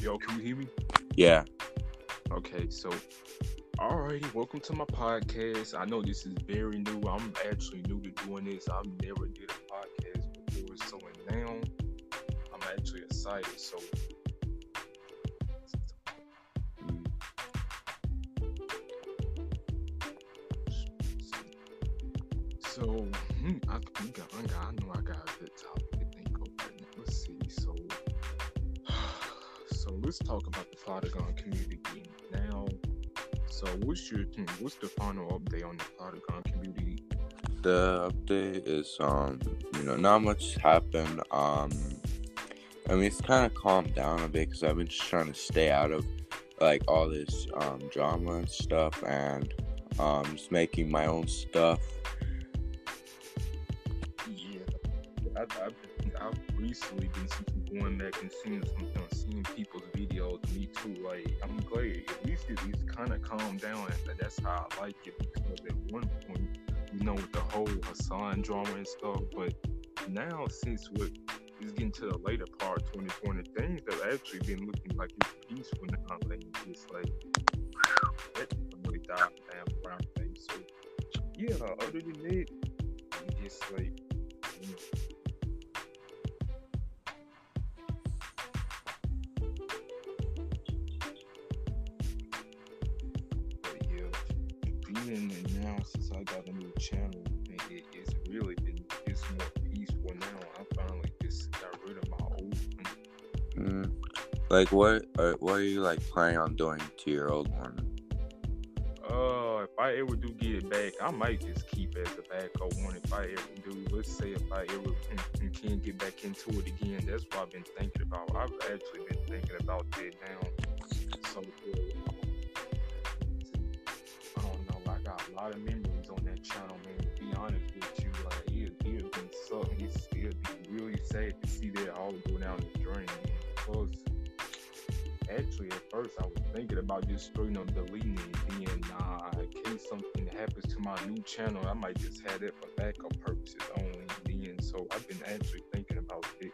Yo, can you hear me? Yeah. Okay, so alrighty, welcome to my podcast. I know this is very new. I'm actually new to doing this. I've never did a podcast before, so now I'm actually excited. So let's talk about the Plotagon community now. So, what's your what's the final update on the Plotagon community? The update is um, you know, not much happened. Um, I mean, it's kind of calmed down a bit because I've been just trying to stay out of like all this um drama and stuff, and um, just making my own stuff. I, I've, I've recently been going back and seeing some, uh, seeing people's videos. Me too. Like I'm glad at least it, it's kind of calmed down, and that's how I like it. Because at one point, you know, with the whole Hassan drama and stuff, but now since what is getting to the later part, 2020, things have actually been looking like it's peaceful now. Like it's like that really died down around things. So yeah, other than that, just like. You know, even and now since I got a new channel, it, it's really been it's more peaceful now. I finally just got rid of my old one. Mm. Like what? Uh, what are you like planning on doing to your old one? Uh, if I ever do get it back, I might just keep it as a backup one. If I ever do, let's say if I ever can, can get back into it again, that's what I've been thinking about. I've actually been thinking about that now. So. Uh, lot of memories on that channel, man. To be honest with you, like it, it has been something. It's still be really sad to see that all go down the drain. Plus, actually, at first I was thinking about just straight up deleting it. Then, nah, in case something happens to my new channel, I might just have it for backup purposes only. Then, so I've been actually thinking about it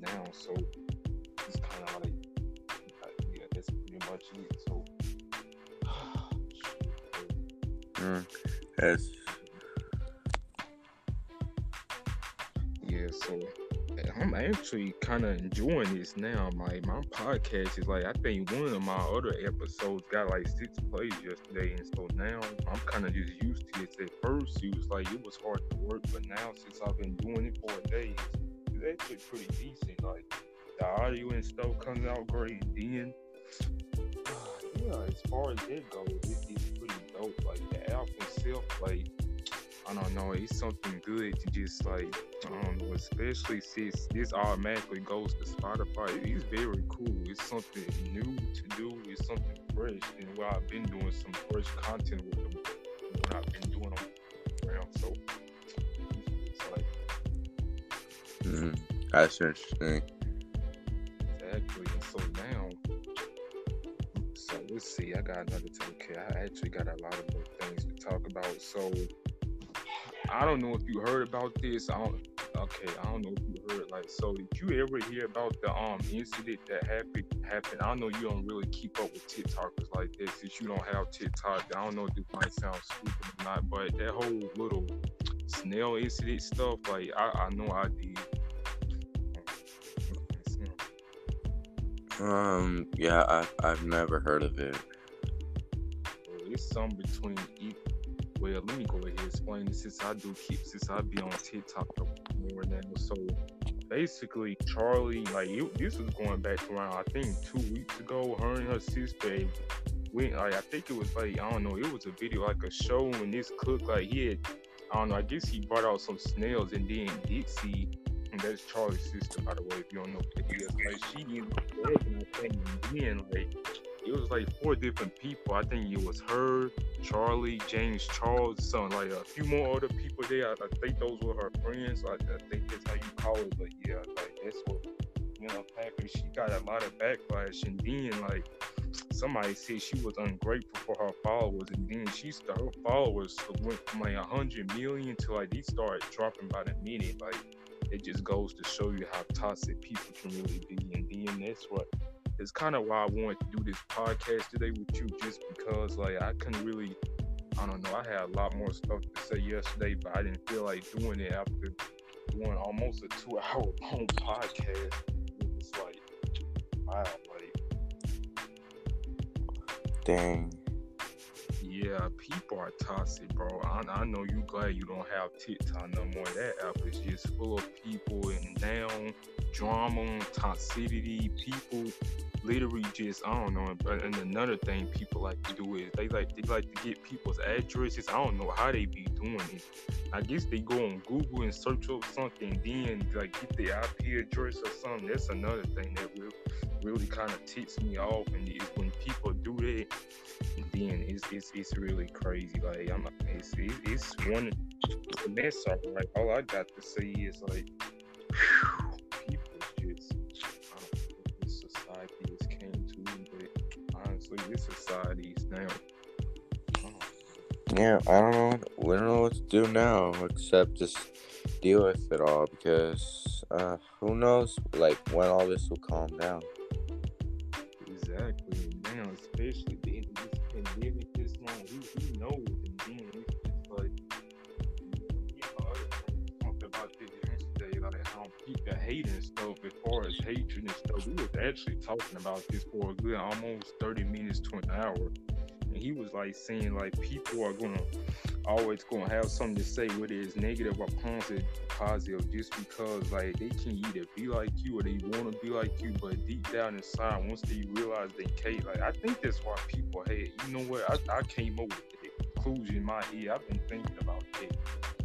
now. So it's kind of like, yeah, that's pretty much it. Yes. Yeah, so I'm actually kind of enjoying this now. My my podcast is like I think one of my other episodes got like six plays yesterday, and so now I'm kind of just used to it. At first, it was like it was hard to work, but now since I've been doing it for days, it's, actually pretty decent. Like the audio and stuff comes out great. And then, yeah, as far as it goes, it, Like the app itself, like I don't know, it's something good to just like I don't know, especially since this automatically goes to Spotify. It's very cool. It's something new to do. It's something fresh, and what I've been doing some fresh content with them. What I've been doing on around, so it's like mm, that's interesting. I got another topic. Okay, I actually got a lot of more things to talk about. So I don't know if you heard about this. I don't. Okay, I don't know if you heard. Like, so did you ever hear about the um incident that happened? Happened. I know you don't really keep up with TikTokers like this. Since you don't have TikTok, I don't know if this might sound stupid or not, but that whole little snail incident stuff, like I, I know I did. Um, yeah, I, I've never heard of it. Something between well, let me go ahead and explain this since I do keep since I be on TikTok more now. So basically, Charli, like it, this was going back around I think two weeks ago. Her and her sister went. Like, I think it was like I don't know. It was a video like a show, and this cook like he had. I don't know. I guess he brought out some snails, and then Dixie and that's Charli's sister, by the way, if you don't know what it is. Like she ended up I think, and then like it was like four different people. I think it was her, Charli, James Charles, son, like a few more other people there. I, I think those were her friends. Like I think that's how you call it. But yeah, like that's what you know, Packer. She got a lot of backlash, and then like somebody said she was ungrateful for her followers, and then she started her followers went from like hundred million to like these started dropping by the minute, like it just goes to show you how toxic people can really be. And then that's what it's kind of why I wanted to do this podcast today with you, just because like I couldn't really, I don't know, I had a lot more stuff to say yesterday, but I didn't feel like doing it after doing almost a two-hour long podcast. It's like, wow, like, Dang. yeah, people are toxic, bro. I, I know you glad you don't have TikTok no more. That app is just full of people and down drama, toxicity, people literally just I don't know. But and another thing people like to do is they like they like to get people's addresses. I don't know how they be doing it. I guess they go on Google and search up something, then like get the IP address or something. That's another thing that really kind of ticks me off, and it's when people do that. Then it's, it's it's really crazy. Like I'm, it's it's, it's one mess. Up. Like all I got to say is like, people but honestly, this society is now. Know. Yeah, I don't know. We don't know what to do now except just deal with it all because uh, who knows, like when all this will calm down. Exactly. Now, especially being in this pandemic this long, who, who knows? And then it's like, you know, I talked about this yesterday, like how people hate as hatred and stuff. We was actually talking about this for a good almost 30 minutes to an hour. And he was like saying, like, people are gonna always gonna have something to say, whether it's negative or positive, positive, just because like they can either be like you or they want to be like you, but deep down inside, once they realize they can't, like I think that's why people hate. You know what? I, I came up with the conclusion in my head. I've been thinking about it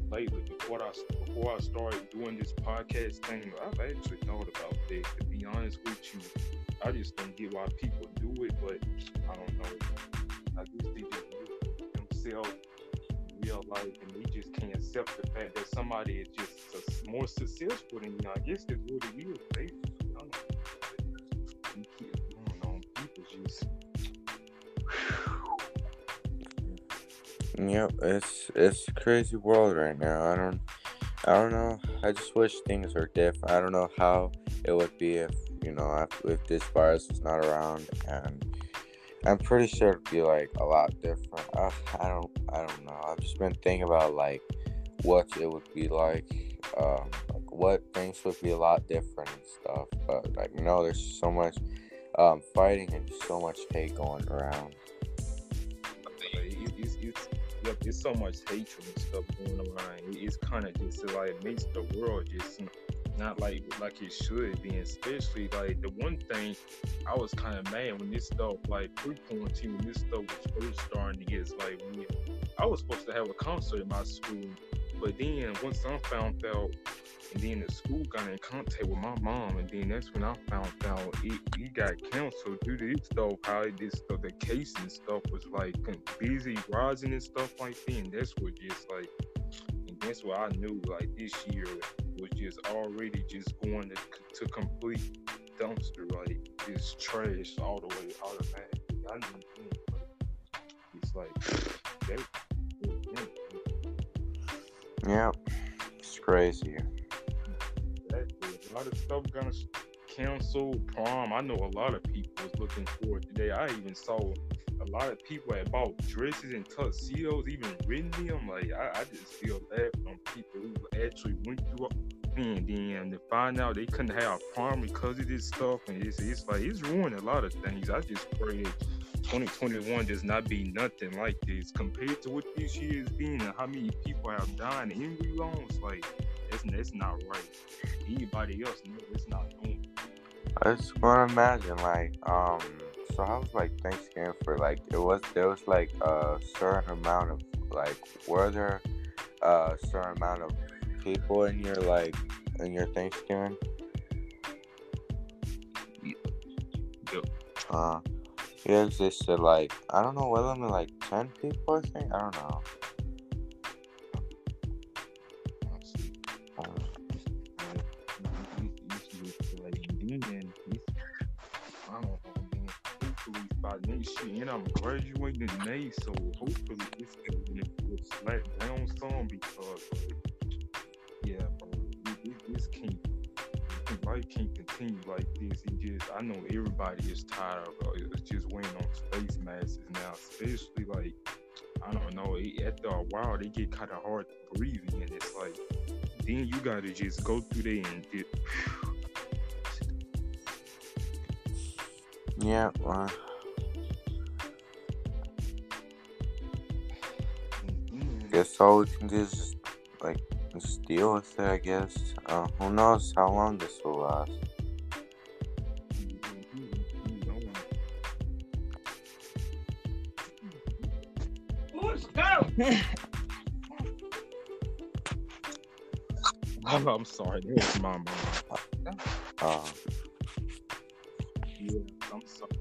lately. Before I before I started doing this podcast thing, I've actually thought about that. To be honest with you, I just don't get why people do it, but I don't know. I guess they just themselves real life and they just can't accept the fact that somebody is just more successful than you. I guess that's what it is, basically. Yep, it's it's a crazy world right now. I don't I don't know. I just wish things were different. I don't know how it would be if you know if, if this virus was not around, and I'm pretty sure it'd be like a lot different. Uh, I don't I don't know. I've just been thinking about like what it would be like, um, like what things would be a lot different and stuff. But like you know, there's so much um, fighting and so much hate going around. Like, it's so much hatred and stuff going around. It's kind of just like it makes the world just not like like it should be. Especially like the one thing I was kind of mad when this stuff like pre quarantine when this stuff was first starting to get like. I was supposed to have a concert in my school, but then once I found out. And then the school got in contact with my mom, and then that's when I found out it, got canceled due to this stuff. How this stuff, the case and stuff was like busy rising and stuff like that. And that's what just like, and that's what I knew like this year was just already just going to, to complete dumpster, like just trash all the way knew then, but it's like that. Yep, it's crazy. A lot of stuff gonna s- cancel prom. I know a lot of people was looking forward today. I even saw a lot of people had bought dresses and tuxedos, even renting them. Like I, I just feel bad them people who actually went through. And then to find out they couldn't have prom because of this stuff, and it's, it's like it's ruined a lot of things. I just pray that 2021 does not be nothing like this compared to what this year has been and how many people have died in loans. Like it's, it's not right. Anybody else, no, it's not. I just want to imagine, like, um, so how was like Thanksgiving for like it was there was like a certain amount of like were there a certain amount of people in your like in your Thanksgiving? Yep. Uh, it existed like I don't know, well, I mean, like ten people, I think. I don't know. And I'm graduating in May, so hopefully this can slack down some because, yeah, this, can't, life can't continue like this. It just, I know everybody is tired of uh, just wearing on face masks now, especially like I don't know. After a while, they get kind of hard breathing, and it's like then you gotta just go through there and. Yeah, well, guess all we can do is just, like just deal with it. I guess. Uh, who knows how long this will last? I'm, I'm sorry, that was my mom. Uh, Yeah, I'm sorry,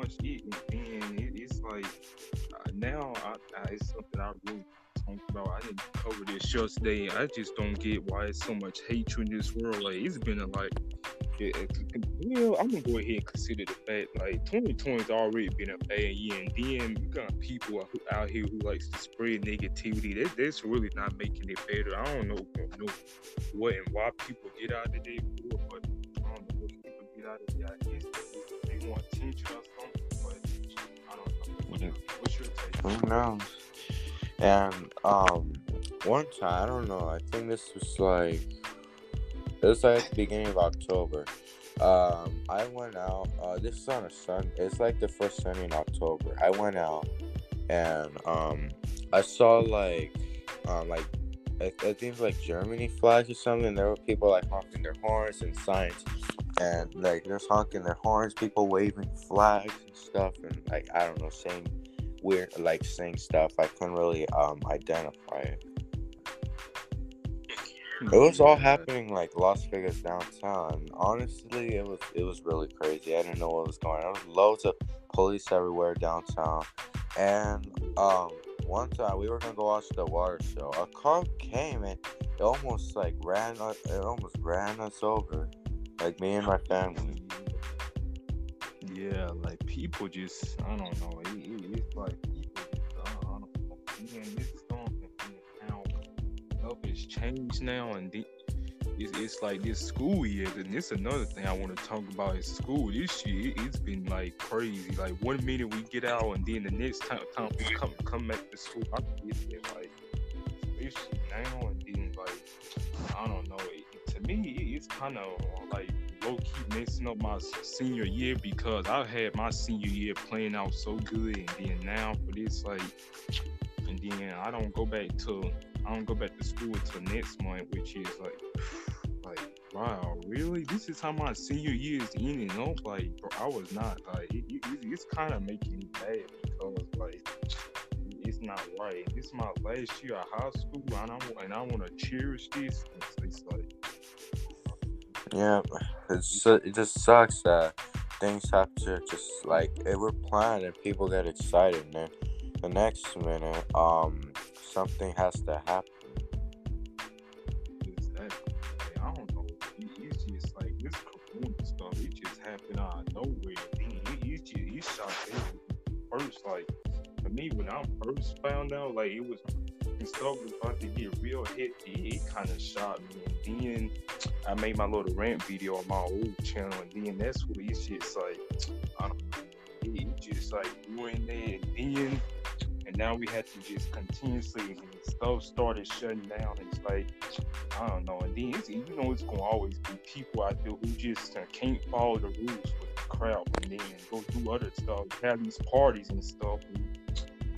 much it. And, it, it's like uh, now, I, I, it's something I really talked about. I didn't cover this yesterday. I just don't get why it's so much hatred in this world. Like it's been a like. Yeah, well, I'm gonna go ahead and consider the fact like 2020's already been a bad year, and then you got people out here who likes to spread negativity. That that's really not making it better. I don't know, know what and why people get out of there but I don't know what people get out of there. I guess I don't know. What's your take? who knows? And um, one time I don't know. I think this was like it was like the beginning of October. Um, I went out. Uh, this is on a Sun. It's like the first Sunday in October. I went out and um, I saw like um, like I, I think it like Germany flags or something. There were people like honking their horns and signs, and like there's honking their horns, people waving flags and stuff, and like I don't know, saying weird like saying stuff. I couldn't really um identify it. It was all happening like Las Vegas downtown. Honestly, it was it was really crazy. I didn't know what was going on. There was loads of police everywhere downtown. And um one time we were gonna go watch the water show. A car came and it almost like ran us it almost ran us over. Like me and my family. Yeah, like people just, I don't know. It, it, it's like people just, I, don't know. Man, this and how stuff has changed now, and the, it's, it's like this school year. And this another thing I want to talk about is school. This year, it, it's been like crazy. Like one minute we get out, and then the next time, time we come come back to school, I get there like especially now, and then like I don't know. It, to me, it, it's kind of like messing up my senior year because I had my senior year playing out so good, and then now for this like, and then I don't go back to I don't go back to school until next month, which is like, like wow, really? This is how my senior year is ending up. Like, bro, I was not like it, it, it's kind of making me mad because like it's not right. This is my last year of high school, and I and I want to cherish this. It's, it's like Yeah, it just sucks that things have to just like it were planned and people get excited and then the next minute um something has to happen. Exactly. Like, I don't know. It, it's just like this corona stuff. It just happened out of nowhere. Then it, it just it first. Like for me, when I first found out, like it was stuff was about to get real hit. It, kind of shocked me. And then I made my little rant video on my old channel, and then that's what it's just like. I don't. It, just like ruined it. And then and now we had to just continuously and stuff started shutting down. It's like I don't know, and then it's, you know it's gonna always be people out there who just uh, can't follow the rules with the crowd, and then go do other stuff, have these parties and stuff. And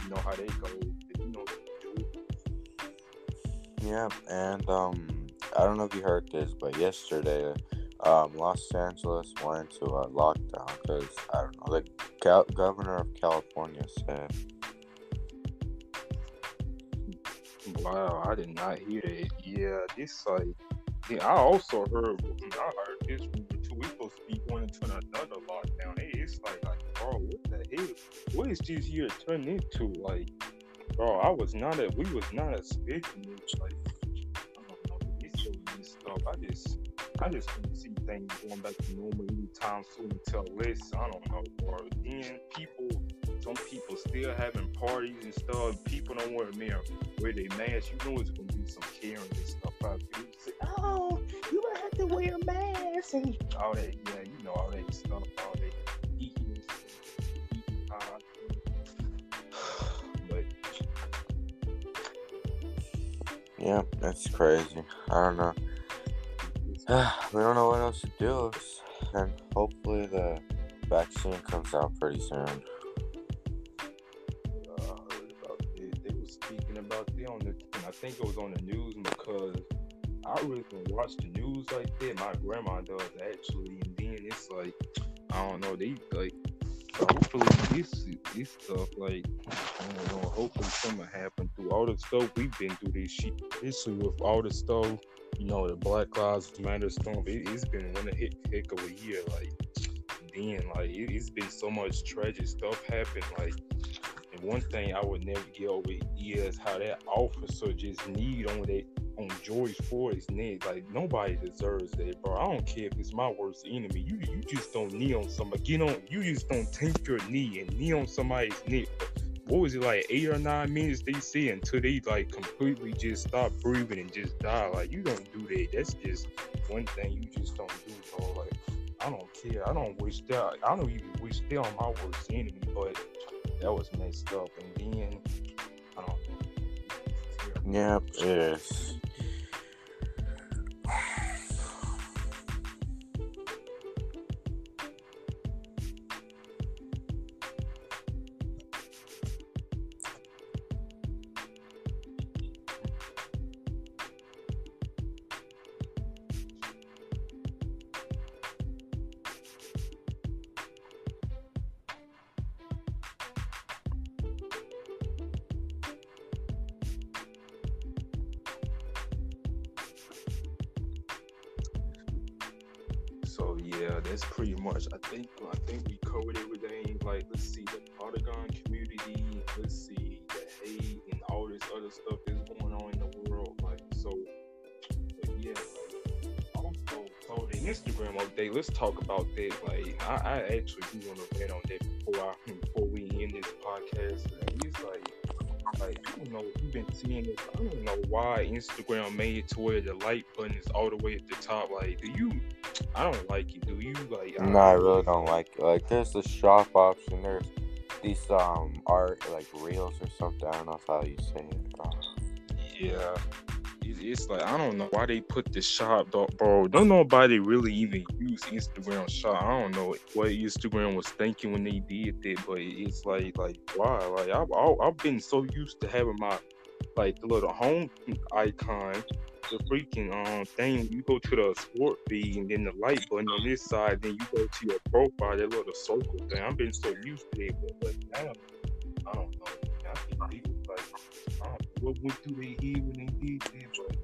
you know how they go. Yeah, and um I don't know if you heard this, but yesterday um Los Angeles went into a lockdown because I don't know the Cal- governor of California said Wow, I did not hear that. Yeah, this like, yeah, I also heard, I heard this. We supposed to be going into another lockdown. Hey, it's like, like, bro, what the hell? What is this year turning into? Like, bro, I was not a, we was not expecting this. Like, I don't know, it's so messed up. I just, I just to see things going back to normal anytime soon until less. I don't know, bro. Then people, some people still having parties and stuff. People don't wear wear wear their mask. You know it's gonna be some caring and stuff about people say, "Oh, you don't have to wear a mask," and all that. Yeah, you know all that stuff, all that Yeah, that's crazy. I don't know. we don't know what else to do, and hopefully the vaccine comes out pretty soon. uh. They were speaking about on the. I think it was on the news because I really don't watch the news like that. My grandma does actually, and then it's like I don't know. They like hopefully this this stuff like Don't know. Hopefully something happen through all the stuff we've been through this shit. Especially with all the stuff, you know, the Black Lives Matter stuff. It, it's been one heck, heck of a year. Like then, like it, it's been so much tragic stuff happen. Like and one thing I would never get over is how that officer just need on that on George Floyd's neck. Like nobody deserves that, bro. I don't care if it's my worst enemy. You you just don't knee on somebody. Get on. You just don't take your knee and knee on somebody's neck. What was it like eight or nine minutes they say until they like completely just stop breathing and just die? Like you don't do that. That's just one thing you just don't do, bro. Like I don't care. I don't wish that. I don't even wish they on my worst enemy, but that was messed up. And then I don't. Yep, it So yeah, that's pretty much. I think I think we covered everything. Like let's see the Plotagon community. Let's see the hate and all this other stuff that's going on in the world. Like so, yeah. Like, also, so the Instagram update. Let's talk about that. Like I, I actually do want to rant on that before I before we end this podcast. And it's like. Like I don't know, you've been seeing this. I don't know why Instagram made it to where the like button is all the way at the top. Like, do you I don't like it. Do you like? No, I really don't like it. Like, there's the shop option. There's these um art like reels or something. I don't know how you say it. Uh, Yeah, It- it's like I don't know why they put the shop, dog, bro. Don't nobody really even use Instagram shop. I don't know what Instagram was thinking when they did that, but it's like, like why? Like I've I've I've been so used to having my like the little home icon. The freaking um thing, you go to the sport feed and then the like button on this side, then you go to your profile, that little circle thing. I've been so used to it, but, but now I don't know. I think people like I don't know what went through their head when they did that, but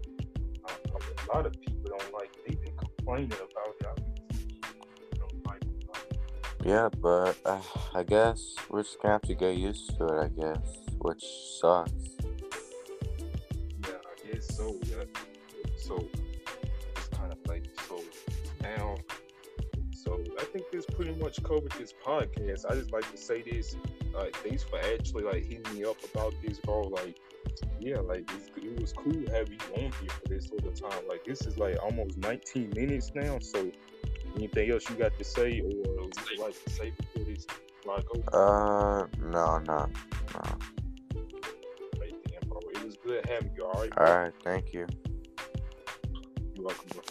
I a lot of people don't like. They've been complaining about it. I think don't like it. Like, yeah, but uh, I guess we're just gonna have to get used to it. I guess, which sucks. Yeah, I guess so. Yeah. So it's kind of like so now. So I think this pretty much covered this podcast. I just like to say this. Like, thanks for actually like hitting me up about this, bro. Like, yeah, like it's, it was cool having you on here for this sort of time. Like, this is like almost 19 minutes now. So, anything else you got to say, or would you like to say before this? Before I go? Uh, no, no, no. Right then, bro. It was good having you. All right, All right, thank you. You're welcome.